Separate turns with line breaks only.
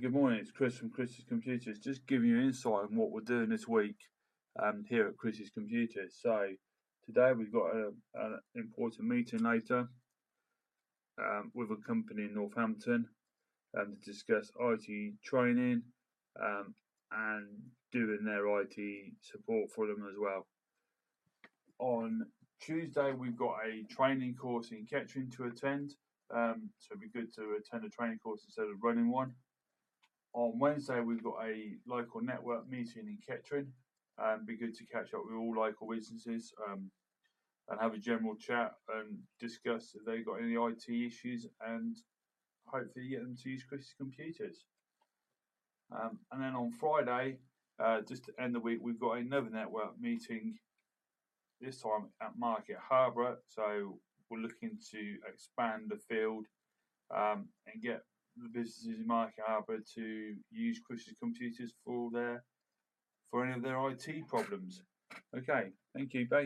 Good morning, it's Chris from Chris's Computers. Just giving you insight on what we're doing this week um, here at Chris's Computers. So, today we've got an important meeting later um, with a company in Northampton um, to discuss IT training um, and doing their IT support for them as well. On Tuesday, we've got a training course in Kettering to attend, um, so it'd be good to attend a training course instead of running one. On Wednesday, we've got a local network meeting in Kettering. Um, be good to catch up with all local businesses um, and have a general chat and discuss if they've got any IT issues and hopefully get them to use Chris's computers. Um, and then on Friday, uh, just to end the week, we've got another network meeting, this time at Market Harborough. So we're looking to expand the field um, and get the businesses in Market Harborough to use Chris's computers for their for any of their IT problems. Okay, thank you. Bye.